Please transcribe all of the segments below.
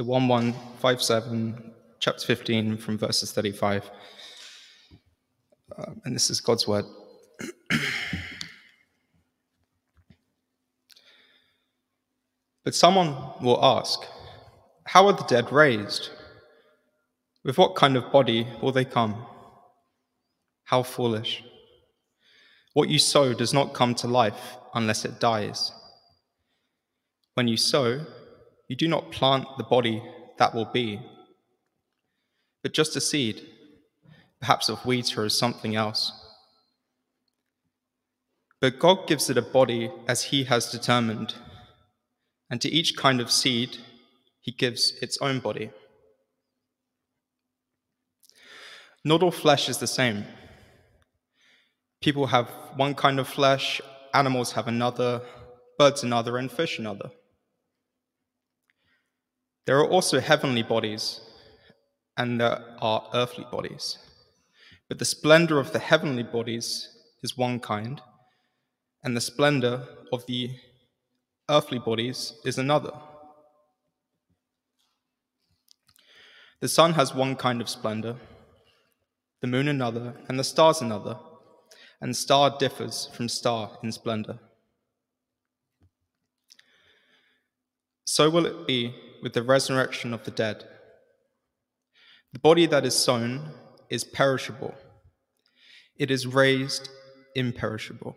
So 1157, chapter 15, from verses 35. Uh, and this is God's word. but someone will ask, How are the dead raised? With what kind of body will they come? How foolish. What you sow does not come to life unless it dies. When you sow, you do not plant the body that will be, but just a seed, perhaps of wheat or something else. But God gives it a body as He has determined, and to each kind of seed, He gives its own body. Not all flesh is the same. People have one kind of flesh, animals have another, birds another, and fish another. There are also heavenly bodies, and there are earthly bodies. But the splendor of the heavenly bodies is one kind, and the splendor of the earthly bodies is another. The sun has one kind of splendor, the moon another, and the stars another, and star differs from star in splendor. So will it be with the resurrection of the dead. The body that is sown is perishable, it is raised imperishable.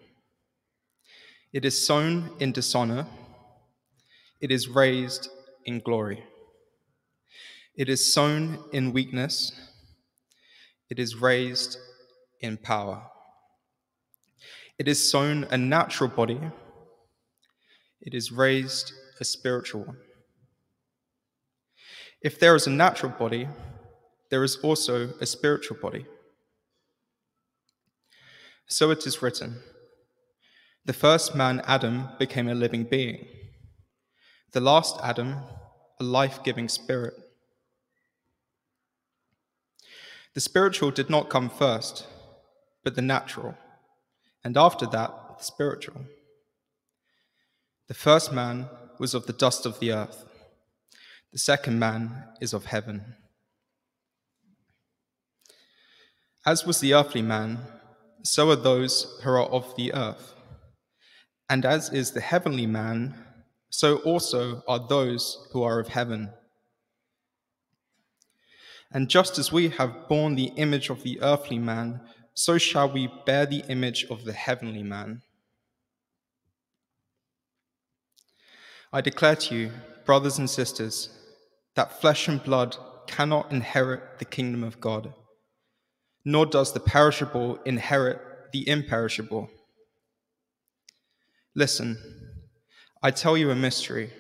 It is sown in dishonor, it is raised in glory. It is sown in weakness, it is raised in power. It is sown a natural body, it is raised a spiritual one. If there is a natural body, there is also a spiritual body. So it is written The first man, Adam, became a living being, the last Adam, a life giving spirit. The spiritual did not come first, but the natural, and after that, the spiritual. The first man was of the dust of the earth the second man is of heaven. As was the earthly man, so are those who are of the earth. And as is the heavenly man, so also are those who are of heaven. And just as we have borne the image of the earthly man, so shall we bear the image of the heavenly man. I declare to you, brothers and sisters, that flesh and blood cannot inherit the kingdom of God, nor does the perishable inherit the imperishable. Listen, I tell you a mystery.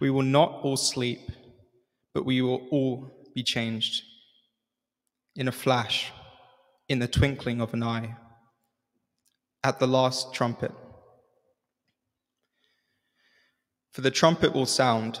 We will not all sleep, but we will all be changed. In a flash, in the twinkling of an eye, at the last trumpet. For the trumpet will sound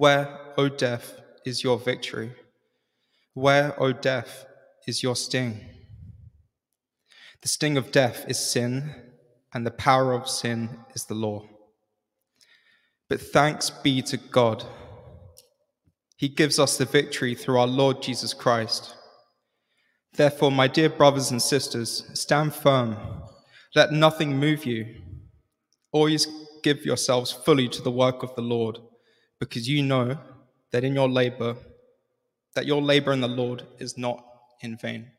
Where, O death, is your victory? Where, O death, is your sting? The sting of death is sin, and the power of sin is the law. But thanks be to God. He gives us the victory through our Lord Jesus Christ. Therefore, my dear brothers and sisters, stand firm. Let nothing move you. Always give yourselves fully to the work of the Lord because you know that in your labor, that your labor in the Lord is not in vain.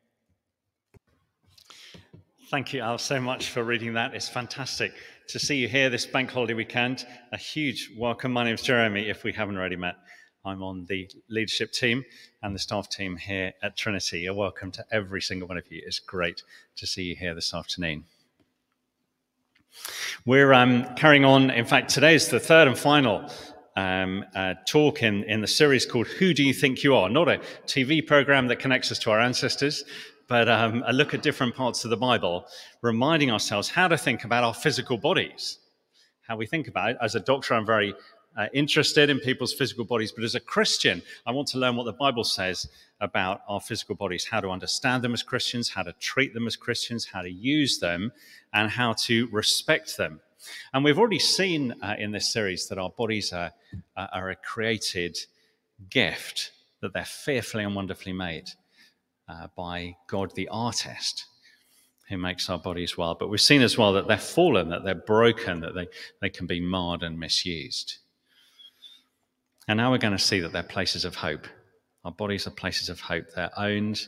Thank you, Al, so much for reading that. It's fantastic to see you here this bank holiday weekend. A huge welcome. My name is Jeremy, if we haven't already met. I'm on the leadership team and the staff team here at Trinity. A welcome to every single one of you. It's great to see you here this afternoon. We're um, carrying on. In fact, today is the third and final um, talk in, in the series called Who Do You Think You Are? Not a TV program that connects us to our ancestors, but um, a look at different parts of the Bible, reminding ourselves how to think about our physical bodies, how we think about it. As a doctor, I'm very uh, interested in people's physical bodies, but as a Christian, I want to learn what the Bible says about our physical bodies, how to understand them as Christians, how to treat them as Christians, how to use them, and how to respect them. And we've already seen uh, in this series that our bodies are, uh, are a created gift, that they're fearfully and wonderfully made uh, by God the artist who makes our bodies well. But we've seen as well that they're fallen, that they're broken, that they, they can be marred and misused. And now we're going to see that they're places of hope. Our bodies are places of hope. They're owned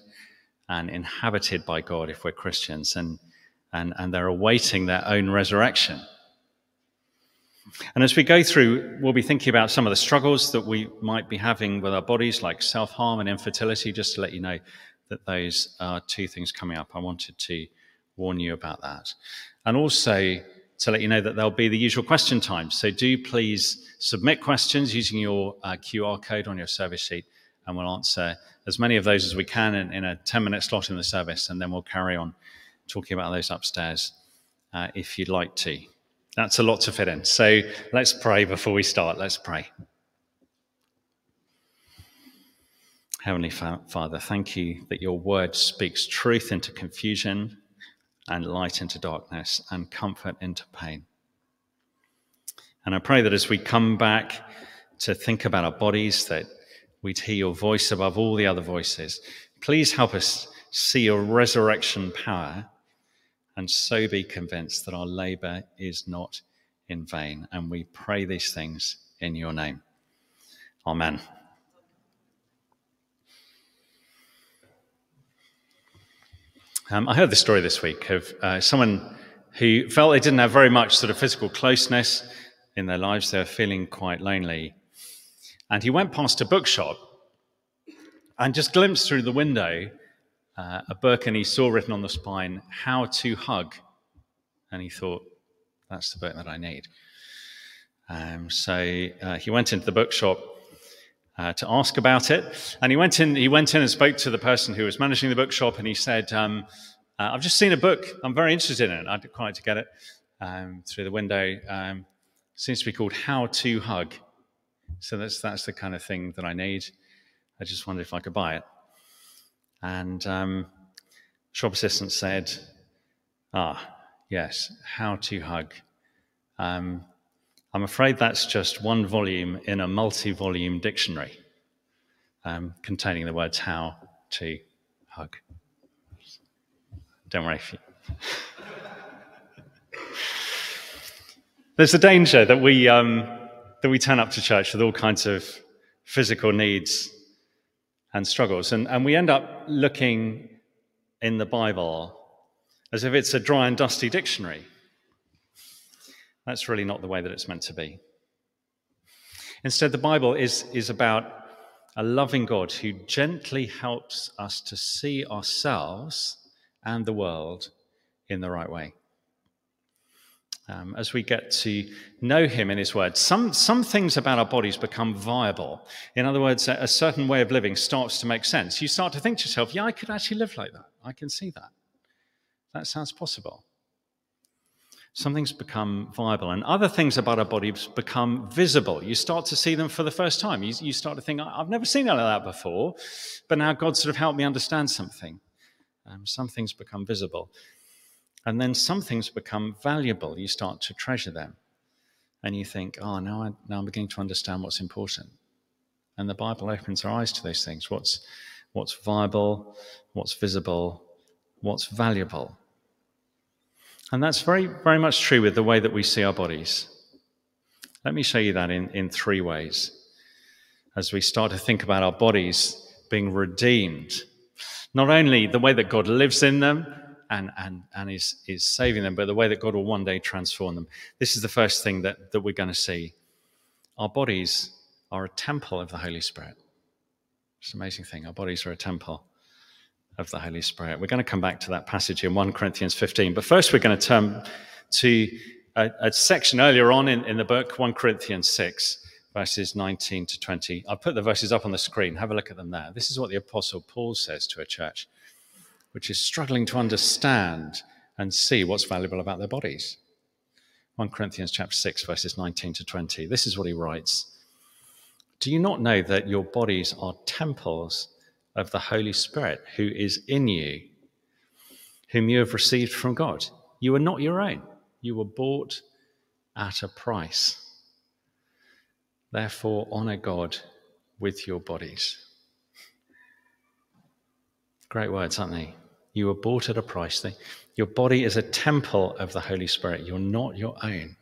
and inhabited by God if we're Christians, and, and, and they're awaiting their own resurrection. And as we go through, we'll be thinking about some of the struggles that we might be having with our bodies, like self harm and infertility, just to let you know that those are two things coming up. I wanted to warn you about that. And also to let you know that there'll be the usual question time. So do please submit questions using your uh, QR code on your service sheet, and we'll answer as many of those as we can in, in, a 10 minute slot in the service, and then we'll carry on talking about those upstairs uh, if you'd like to. That's a lot to fit in. So let's pray before we start. Let's pray. Heavenly Father, thank you that your word speaks truth into confusion and light into darkness and comfort into pain. And I pray that as we come back to think about our bodies, that we'd hear your voice above all the other voices. Please help us see your resurrection power and so be convinced that our labor is not in vain. And we pray these things in your name. Amen. Um, I heard the story this week of uh, someone who felt they didn't have very much sort of physical closeness in their lives. They were feeling quite lonely. And he went past a bookshop and just glimpsed through the window uh, a book and he saw written on the spine, How to Hug. And he thought, that's the book that I need. Um, so uh, he went into the bookshop uh, to ask about it. And he went in. He went in and spoke to the person who was managing the bookshop, and he said, um, uh, "I've just seen a book. I'm very interested in it. I'd quite like to get it um, through the window. Um, seems to be called How to Hug. So that's that's the kind of thing that I need. I just wondered if I could buy it." And um, shop assistant said, "Ah, yes, How to Hug." Um, I'm afraid that's just one volume in a multi volume dictionary um, containing the words how to hug. Don't worry. There's a danger that we, um, that we turn up to church with all kinds of physical needs and struggles, and, and we end up looking in the Bible as if it's a dry and dusty dictionary that's really not the way that it's meant to be. Instead, the Bible is, is about a loving God who gently helps us to see ourselves and the world in the right way. Um, as we get to know Him in His Word, some, some things about our bodies become viable. In other words, a, a certain way of living starts to make sense. You start to think to yourself, yeah, I could actually live like that. I can see that. That sounds possible some things become viable and other things about our bodies become visible. You start to see them for the first time. You, you start to think, I've never seen any of that before, but now God sort of helped me understand something. Um, some things become visible. And then some things become valuable. You start to treasure them. And you think, oh, now, I, now I'm beginning to understand what's important. And the Bible opens our eyes to those things what's, what's viable, what's visible, what's valuable. And that's very, very much true with the way that we see our bodies. Let me show you that in, in three ways. As we start to think about our bodies being redeemed, not only the way that God lives in them and, and, and is, is saving them, but the way that God will one day transform them. This is the first thing that, that we're going to see. Our bodies are a temple of the Holy Spirit. It's an amazing thing. Our bodies are a temple of the Holy Spirit. We're going to come back to that passage in 1 Corinthians 15. But first, we're going to turn to a, a section earlier on in, in the book, 1 Corinthians 6, verses 19 to 20. I'll put the verses up on the screen. Have a look at them there. This is what the Apostle Paul says to a church which is struggling to understand and see what's valuable about their bodies. 1 Corinthians chapter 6 verses 19 to 20. This is what he writes. Do you not know that your bodies are temples of the Holy Spirit who is in you, whom you have received from God? You are not your own. You were bought at a price. Therefore, honor God with your bodies. Great words, aren't they? You were bought at a price. Your body is a temple of the Holy Spirit. You're not your own.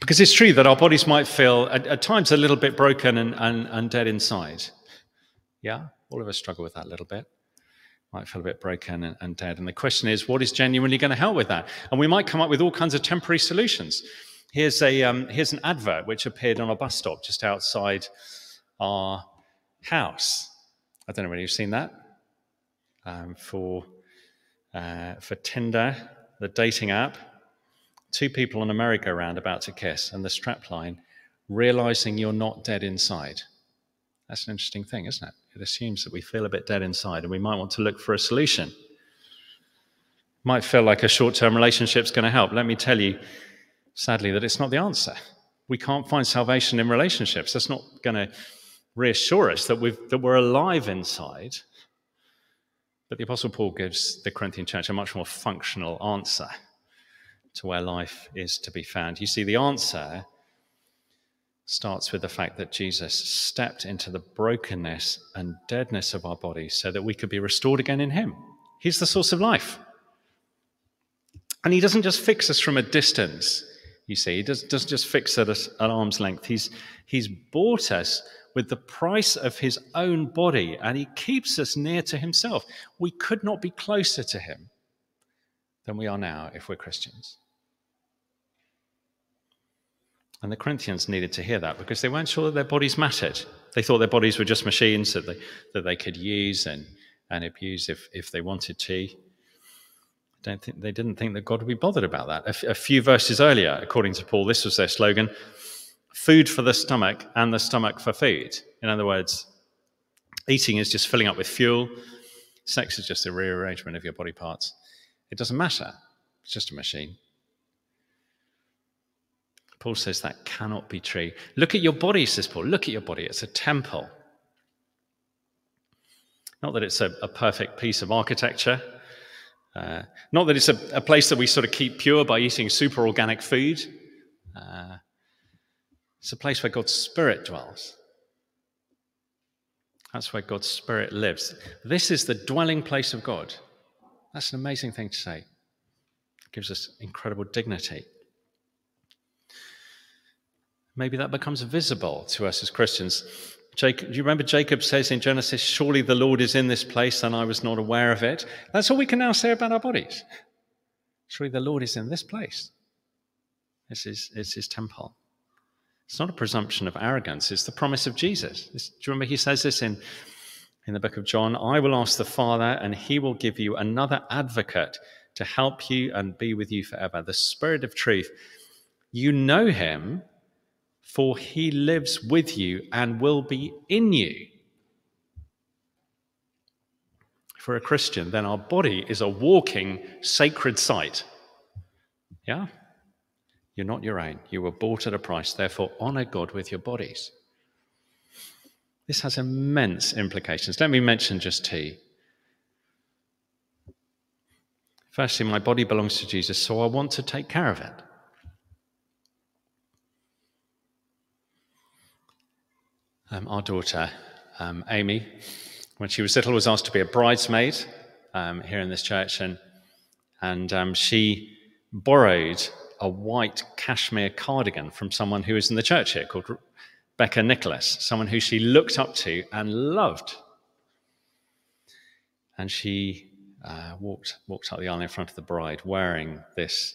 Because it's true that our bodies might feel at, at times a little bit broken and, and, and dead inside. Yeah, all of us struggle with that a little bit might feel a bit broken and, and, dead. And the question is, what is genuinely going to help with that? And we might come up with all kinds of temporary solutions. Here's, a, um, here's an advert which appeared on a bus stop just outside our house. I don't know whether you've seen that. Um, for, uh, for Tinder, the dating app, two people on a merry-go-round about to kiss, and the strapline, realizing you're not dead inside. That's an interesting thing, isn't it? It assumes that we feel a bit dead inside and we might want to look for a solution. Might feel like a short term relationship's going to help. Let me tell you, sadly, that it's not the answer. We can't find salvation in relationships. That's not going to reassure us that, we've, that we're alive inside. But the Apostle Paul gives the Corinthian church a much more functional answer to where life is to be found. You see, the answer starts with the fact that Jesus stepped into the brokenness and deadness of our bodies so that we could be restored again in Him. He's the source of life. And He doesn't just fix us from a distance, you see, He does, doesn't just fix us at arm's length. He's, he's bought us with the price of His own body and He keeps us near to Himself. We could not be closer to Him than we are now if we're Christians. And the Corinthians needed to hear that because they weren't sure that their bodies mattered. They thought their bodies were just machines that they, that they could use and, and abuse if, if they wanted to. Don't think, they didn't think that God would be bothered about that. A, f- a few verses earlier, according to Paul, this was their slogan food for the stomach and the stomach for food. In other words, eating is just filling up with fuel, sex is just a rearrangement of your body parts. It doesn't matter, it's just a machine. Paul says that cannot be true. Look at your body, says Paul. Look at your body. It's a temple. Not that it's a, a perfect piece of architecture. Uh, not that it's a, a, place that we sort of keep pure by eating super organic food. Uh, it's a place where God's Spirit dwells. That's where God's Spirit lives. This is the dwelling place of God. That's an amazing thing to say. It gives us incredible dignity maybe that becomes visible to us as Christians. Jacob, do you remember Jacob says in Genesis, Surely the Lord is in this place and I was not aware of it? That's all we can now say about our bodies. Surely the Lord is in this place. This is it's his temple. It's not a presumption of arrogance, it's the promise of Jesus. do you remember he says this in, in the book of John? I will ask the Father, and he will give you another advocate to help you and be with you forever, the Spirit of truth. You know him for he lives with you and will be in you. For a Christian, then our body is a walking sacred site. Yeah? You're not your own. You were bought at a price. Therefore, honor God with your bodies. This has immense implications. Let me mention just two. Firstly, my body belongs to Jesus, so I want to take care of it. Um, our daughter, um, Amy, when she was little, was asked to be a bridesmaid um, here in this church, and and um, she borrowed a white cashmere cardigan from someone who was in the church here called Becca Nicholas, someone who she looked up to and loved. And she uh, walked walked up the aisle in front of the bride wearing this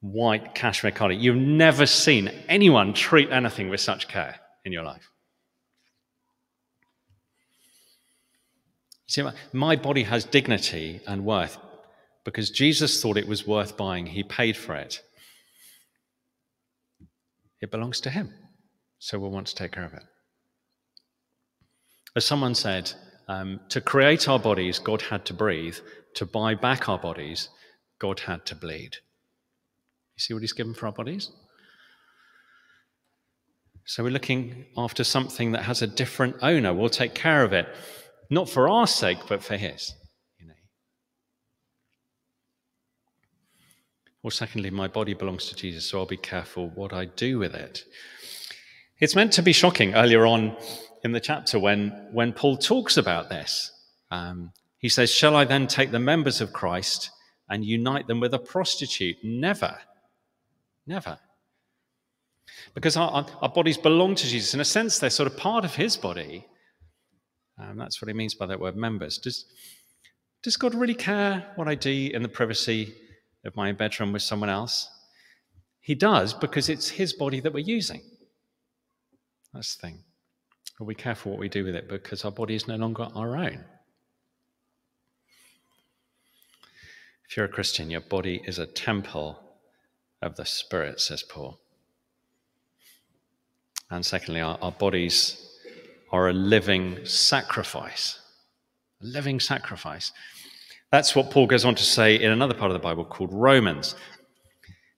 white cashmere cardigan. You've never seen anyone treat anything with such care in your life. See, my body has dignity and worth because Jesus thought it was worth buying. He paid for it. it belongs to Him. So we'll want to take care of it. As someone said, um, to create our bodies, God had to breathe. To buy back our bodies, God had to bleed. You see what He's given for our bodies? So we're looking after something that has a different owner. We'll take care of it, not for our sake, but for His. You know. Or secondly, my body belongs to Jesus, so I'll be careful what I do with it. It's meant to be shocking earlier on in the chapter when, when Paul talks about this. Um, he says, Shall I then take the members of Christ and unite them with a prostitute? Never. Never. Because our, our bodies belong to Jesus. In a sense, they're sort of part of his body. Um, that's what he means by that word members. Does, does God really care what I do in the privacy of my bedroom with someone else? He does because it's his body that we're using. That's the thing. But we careful what we do with it because our body is no longer our own. If you're a Christian, your body is a temple of the Spirit, says Paul. And secondly, our, our bodies are a living sacrifice. A living sacrifice. That's what Paul goes on to say in another part of the Bible called Romans.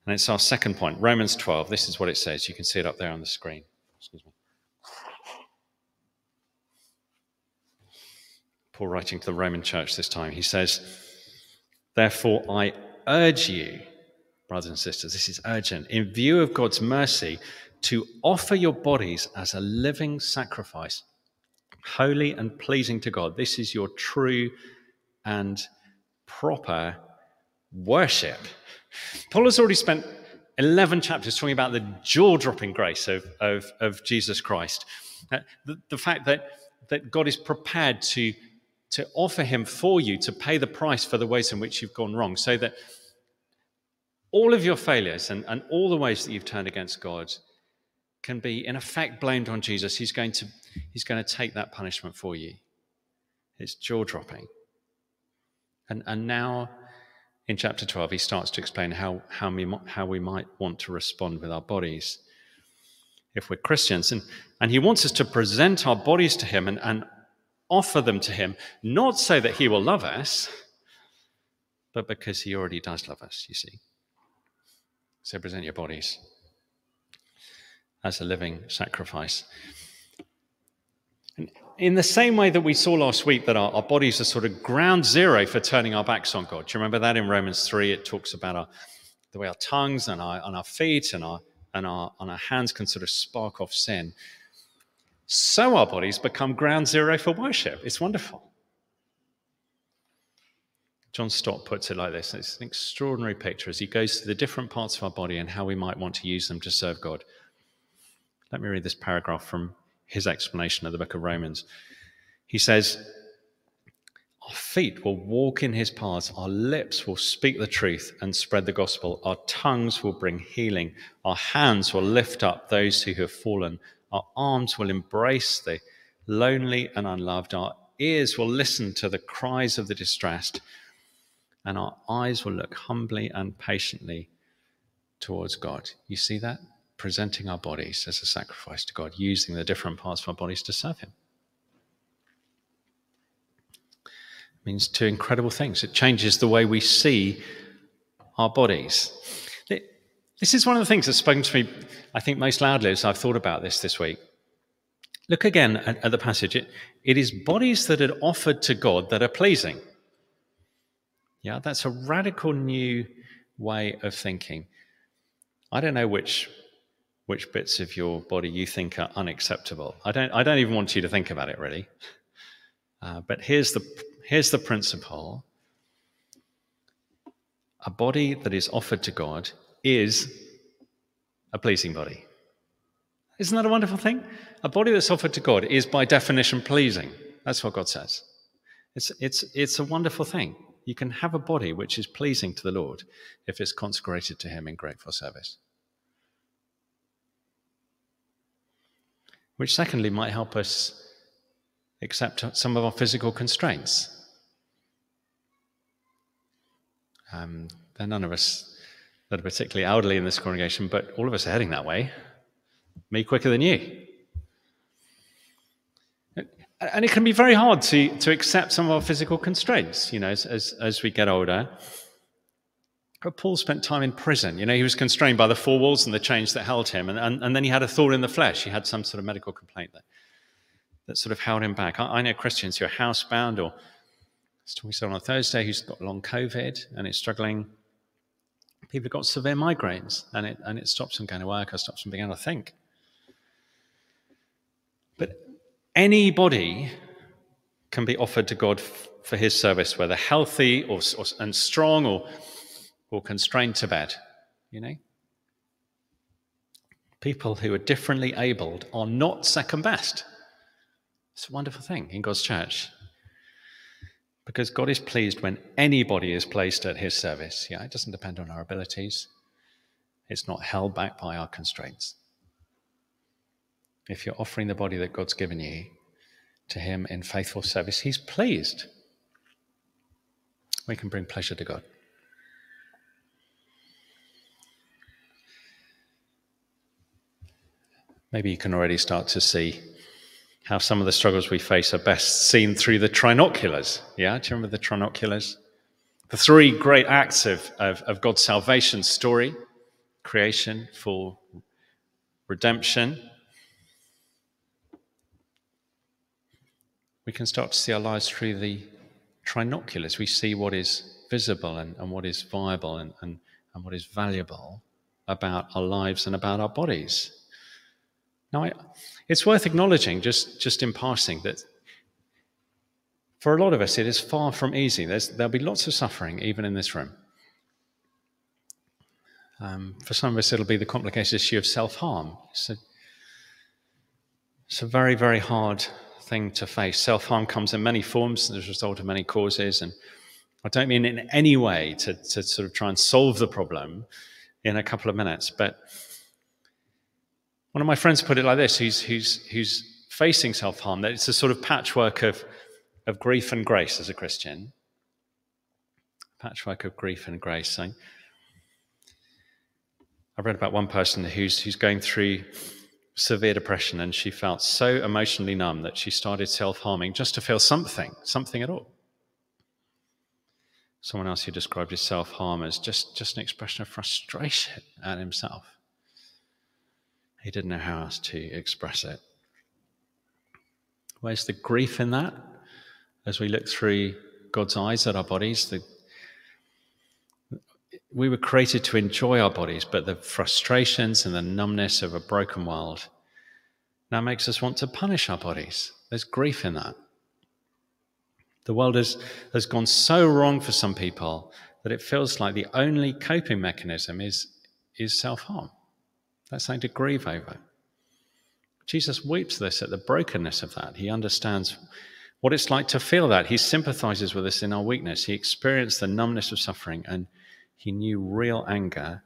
And it's our second point, Romans 12. This is what it says. You can see it up there on the screen. Excuse me. Paul writing to the Roman church this time, he says, Therefore, I urge you, brothers and sisters, this is urgent, in view of God's mercy, to offer your bodies as a living sacrifice, holy and pleasing to God. This is your true and proper worship. Paul has already spent 11 chapters talking about the jaw dropping grace of, of, of, Jesus Christ. Uh, the, the fact that, that God is prepared to, to offer him for you, to pay the price for the ways in which you've gone wrong, so that all of your failures and, and all the ways that you've turned against God can be, in effect, blamed on Jesus. He's going to, he's going to take that punishment for you. It's jaw dropping. And, and now, in chapter 12, he starts to explain how, how, we, how we might want to respond with our bodies if we're Christians. And, and he wants us to present our bodies to him and, and offer them to him, not so that he will love us, but because he already does love us, you see. So present your bodies as a living sacrifice. And in the same way that we saw last week that our, our, bodies are sort of ground zero for turning our backs on God. Do you remember that in Romans 3? It talks about our, the way our tongues and our, and our feet and our, and, our, and our hands can sort of spark off sin. So our bodies become ground zero for worship. It's wonderful. John Stott puts it like this it's an extraordinary picture as he goes through the different parts of our body and how we might want to use them to serve God. Let me read this paragraph from his explanation of the book of Romans. He says, Our feet will walk in his paths, our lips will speak the truth and spread the gospel, our tongues will bring healing, our hands will lift up those who have fallen, our arms will embrace the lonely and unloved, our ears will listen to the cries of the distressed, and our eyes will look humbly and patiently towards God. You see that? presenting our bodies as a sacrifice to God, using the different parts of our bodies to serve Him. It means two incredible things. It changes the way we see our bodies. This is one of the things that's spoken to me, I think, most loudly as I've thought about this this week. Look again at, at the passage. It, it is bodies that are offered to God that are pleasing. Yeah, that's a radical new way of thinking. I don't know which which bits of your body you think are unacceptable. I don't, I don't even want you to think about it really. Uh, but here's the, here's the principle a body that is offered to God is a pleasing body. Isn't that a wonderful thing? A body that's offered to God is by definition pleasing. That's what God says. It's, it's, it's a wonderful thing. You can have a body which is pleasing to the Lord if it's consecrated to Him in grateful service. which secondly might help us accept some of our physical constraints. Um, there are none of us that are particularly elderly in this congregation, but all of us are heading that way. me quicker than you. And it can be very hard to, to accept some of our physical constraints, you know, as, as, as we get older. But Paul spent time in prison. You know, he was constrained by the four walls and the chains that held him. And, and, and then he had a thorn in the flesh. He had some sort of medical complaint that, that sort of held him back. I, I know Christians who are housebound or, as we saw on Thursday, who's got long COVID and is struggling. People have got severe migraines and it, and it stops them going to work or stops them being able to think. But anybody can be offered to God f- for his service, whether healthy or, or, and strong or, or constrained to bed, you know? People who are differently abled are not second best. It's a wonderful thing in God's church. Because God is pleased when anybody is placed at his service. Yeah, it doesn't depend on our abilities, it's not held back by our constraints. If you're offering the body that God's given you to him in faithful service, he's pleased. We can bring pleasure to God. Maybe you can already start to see how some of the struggles we face are best seen through the trinoculars. Yeah, do you remember the trinoculars? The three great acts of, of, of God's salvation story creation, for redemption. We can start to see our lives through the trinoculars. We see what is visible and, and what is viable and, and, and what is valuable about our lives and about our bodies. Now, I, it's worth acknowledging, just, just in passing, that for a lot of us, it is far from easy. There's, there'll be lots of suffering, even in this room. Um, for some of us, it'll be the complicated issue of self harm. It's, it's a very, very hard thing to face. Self harm comes in many forms as a result of many causes. And I don't mean in any way to, to sort of try and solve the problem in a couple of minutes, but one of my friends put it like this who's, who's, who's facing self harm, that it's a sort of patchwork of, of grief and grace as a Christian. Patchwork of grief and grace. I, I read about one person who's, who's going through severe depression and she felt so emotionally numb that she started self harming just to feel something, something at all. Someone else who described his self harm as just, just an expression of frustration at himself. He didn't know how else to express it. Where's the grief in that? As we look through God's eyes at our bodies, the, we were created to enjoy our bodies, but the frustrations and the numbness of a broken world now makes us want to punish our bodies. There's grief in that. The world has, has gone so wrong for some people that it feels like the only coping mechanism is, is self harm. That's something to grieve over. Jesus weeps this at the brokenness of that. He understands what it's like to feel that. He sympathizes with us in our weakness. He experienced the numbness of suffering and he knew real anger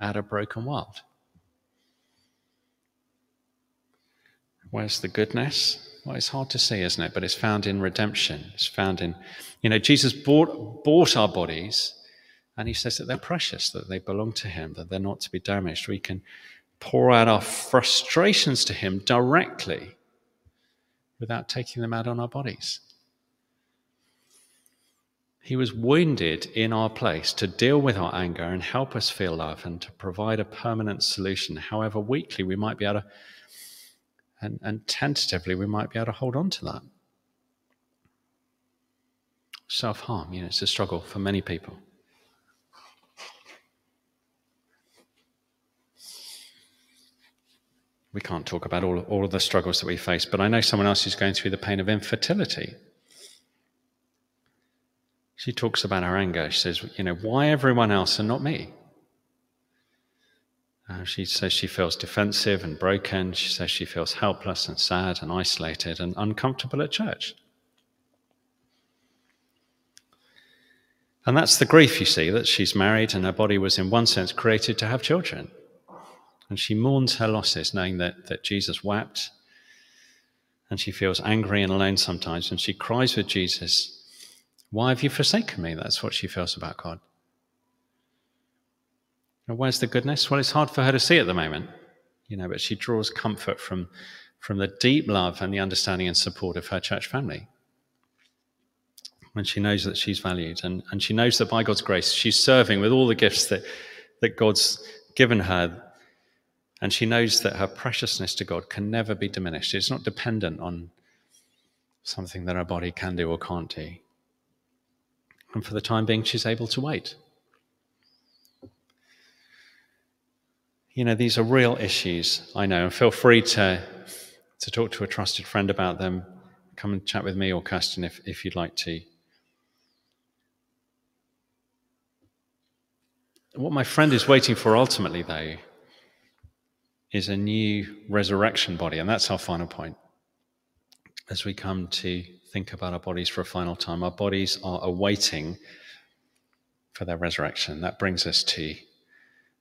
at a broken world. Where's the goodness? Well, it's hard to see, isn't it? But it's found in redemption. It's found in, you know, Jesus bought, bought our bodies and he says that they're precious, that they belong to him, that they're not to be damaged. We can pour out our frustrations to Him directly without taking them out on our bodies. He was wounded in our place to deal with our anger and help us feel love and to provide a permanent solution, however weakly we might be able to, and, and tentatively we might be able to hold on to that. Self harm, you know, it's a struggle for many people. We can't talk about all, all of the struggles that we face, but I know someone else who's going through the pain of infertility. She talks about her anger. She says, You know, why everyone else and not me? Uh, she says she feels defensive and broken. She says she feels helpless and sad and isolated and uncomfortable at church. And that's the grief, you see, that she's married and her body was, in one sense, created to have children. And she mourns her losses, knowing that, that Jesus wept. And she feels angry and alone sometimes. And she cries with Jesus, Why have you forsaken me? That's what she feels about God. And where's the goodness? Well, it's hard for her to see at the moment. you know, but she draws comfort from, from the deep love and the understanding and support of her church family. When she knows that she's valued and, and she knows that by God's grace, she's serving with all the gifts that, that God's given her. And she knows that her preciousness to God can never be diminished. It's not dependent on something that her body can do or can't do. And for the time being, she's able to wait. You know, these are real issues, I know, and feel free to, to talk to a trusted friend about them. Come and chat with me or Kirsten if, if you'd like to. What my friend is waiting for ultimately, though, is a new resurrection body, and that's our final point. As we come to think about our bodies for a final time, our bodies are awaiting for their resurrection. That brings us to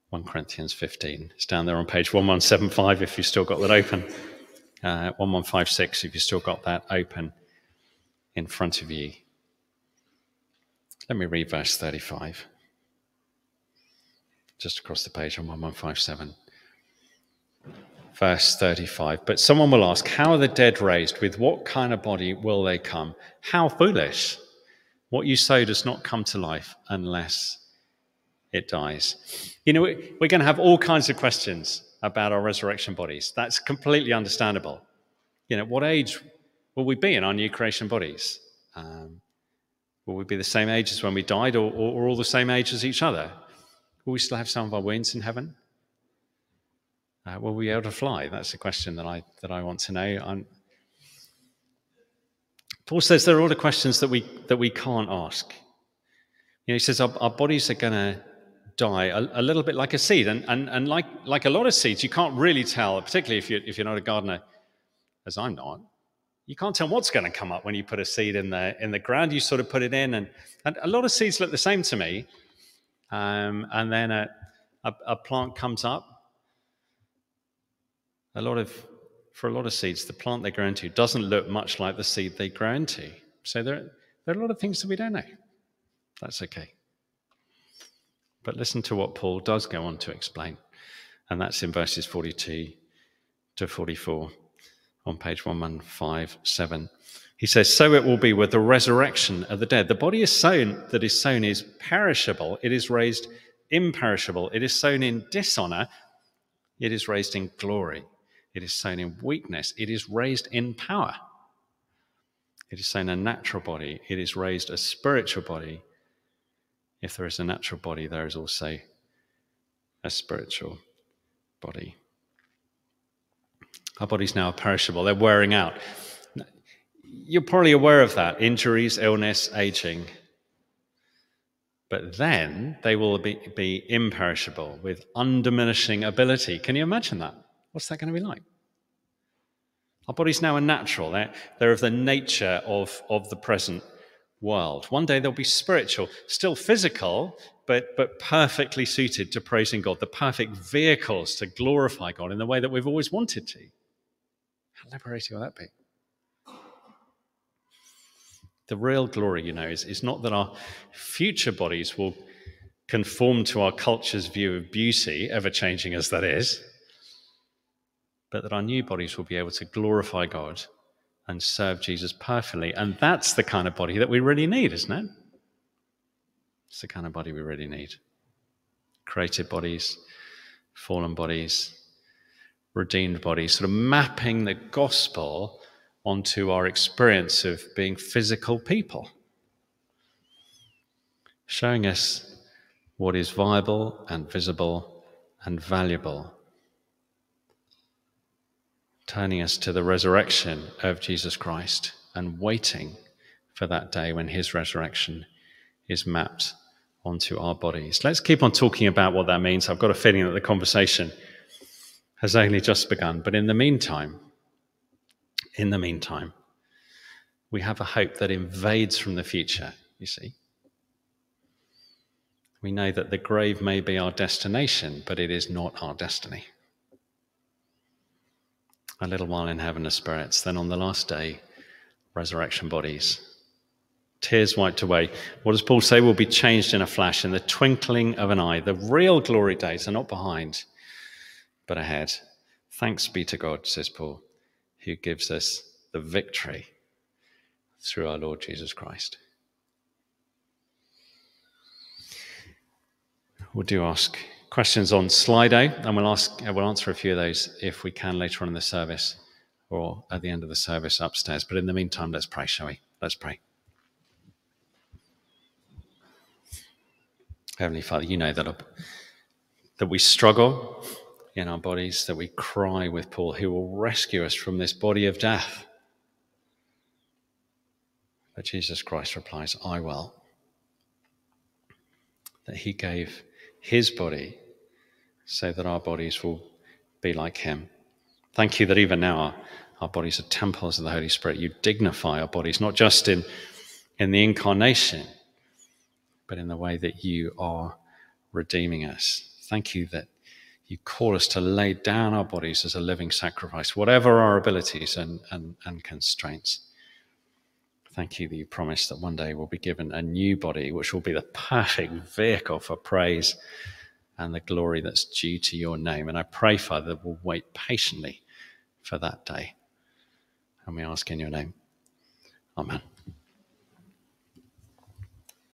1 Corinthians 15. It's down there on page 1175 if you've still got that open. Uh, 1156 if you've still got that open in front of you. Let me read verse 35. Just across the page on 1157. Verse 35. But someone will ask, How are the dead raised? With what kind of body will they come? How foolish! What you sow does not come to life unless it dies. You know, we're going to have all kinds of questions about our resurrection bodies. That's completely understandable. You know, what age will we be in our new creation bodies? Um, will we be the same age as when we died or, or, or, all the same age as each other? Will we still have some of our wounds in heaven? Uh, will we be able to fly? That's a question that I, that I want to know. I'm, Paul says there are all the questions that we, that we can't ask. You know, he says our, our bodies are going to die a, a, little bit like a seed. And, and, and like, like a lot of seeds, you can't really tell, particularly if you're, if you're not a gardener, as I'm not, you can't tell what's going to come up when you put a seed in the, in the ground. You sort of put it in, and, and a lot of seeds look the same to me. Um, and then a, a, a plant comes up. A lot of, for a lot of seeds, the plant they grow into doesn't look much like the seed they grow into. So there, there are a lot of things that we don't know. That's okay. But listen to what Paul does go on to explain, and that's in verses 42 to 44 on page 1157. He says, So it will be with the resurrection of the dead. The body is sown that is sown is perishable, it is raised imperishable, it is sown in dishonor, it is raised in glory, it is sown in weakness, it is raised in power. It is sown a natural body, it is raised a spiritual body if there is a natural body, there is also a spiritual body. Our bodies now are perishable, they're wearing out. You're probably aware of that injuries, illness, aging. But then they will be, be imperishable with undiminishing ability. Can you imagine that? What's that going to be like? Our bodies now are natural, they're, they're of the nature of, of the present world. One day they'll be spiritual, still physical, but, but perfectly suited to praising God, the perfect vehicles to glorify God in the way that we've always wanted to. How liberating will that be? The real glory, you know, is, is not that our future bodies will conform to our culture's view of beauty, ever changing as that is, but that our new bodies will be able to glorify God and serve Jesus perfectly. And that's the kind of body that we really need, isn't it? It's the kind of body we really need. Created bodies, fallen bodies, redeemed bodies, sort of mapping the gospel onto our experience of being physical people, showing us what is viable and visible and valuable turning us to the resurrection of Jesus Christ and waiting for that day when his resurrection is mapped onto our bodies. Let's keep on talking about what that means. I've got a feeling that the conversation has only just begun. But in the meantime, in the meantime, we have a hope that invades from the future, you see. We know that the grave may be our destination, but it is not our destiny a little while in heaven as spirits, then on the last day, resurrection bodies. Tears wiped away. What does Paul say? Will be changed in a flash, in the twinkling of an eye. The real glory days are not behind, but ahead. Thanks be to God, says Paul, who gives us the victory through our Lord Jesus Christ. We'll do ask questions on Slido, and we'll ask uh, we'll answer a few of those if we can later on in the service or at the end of the service upstairs. But in the meantime, let's pray, shall we? Let's pray. Heavenly Father, you know that, uh, that we struggle in our bodies, that we cry with Paul, who will rescue us from this body of death. But Jesus Christ replies, I will. That he gave his body so that our bodies will be like him. Thank you that even now our, our bodies are temples of the Holy Spirit. You dignify our bodies, not just in, in the incarnation, but in the way that you are redeeming us. Thank you that you call us to lay down our bodies as a living sacrifice, whatever our abilities and, and, and constraints. Thank you that you promise that one day we'll be given a new body, which will be the perfect vehicle for praise and the glory that's due to your name. And I pray, Father, that we'll wait patiently for that day. And we ask in your name. Amen.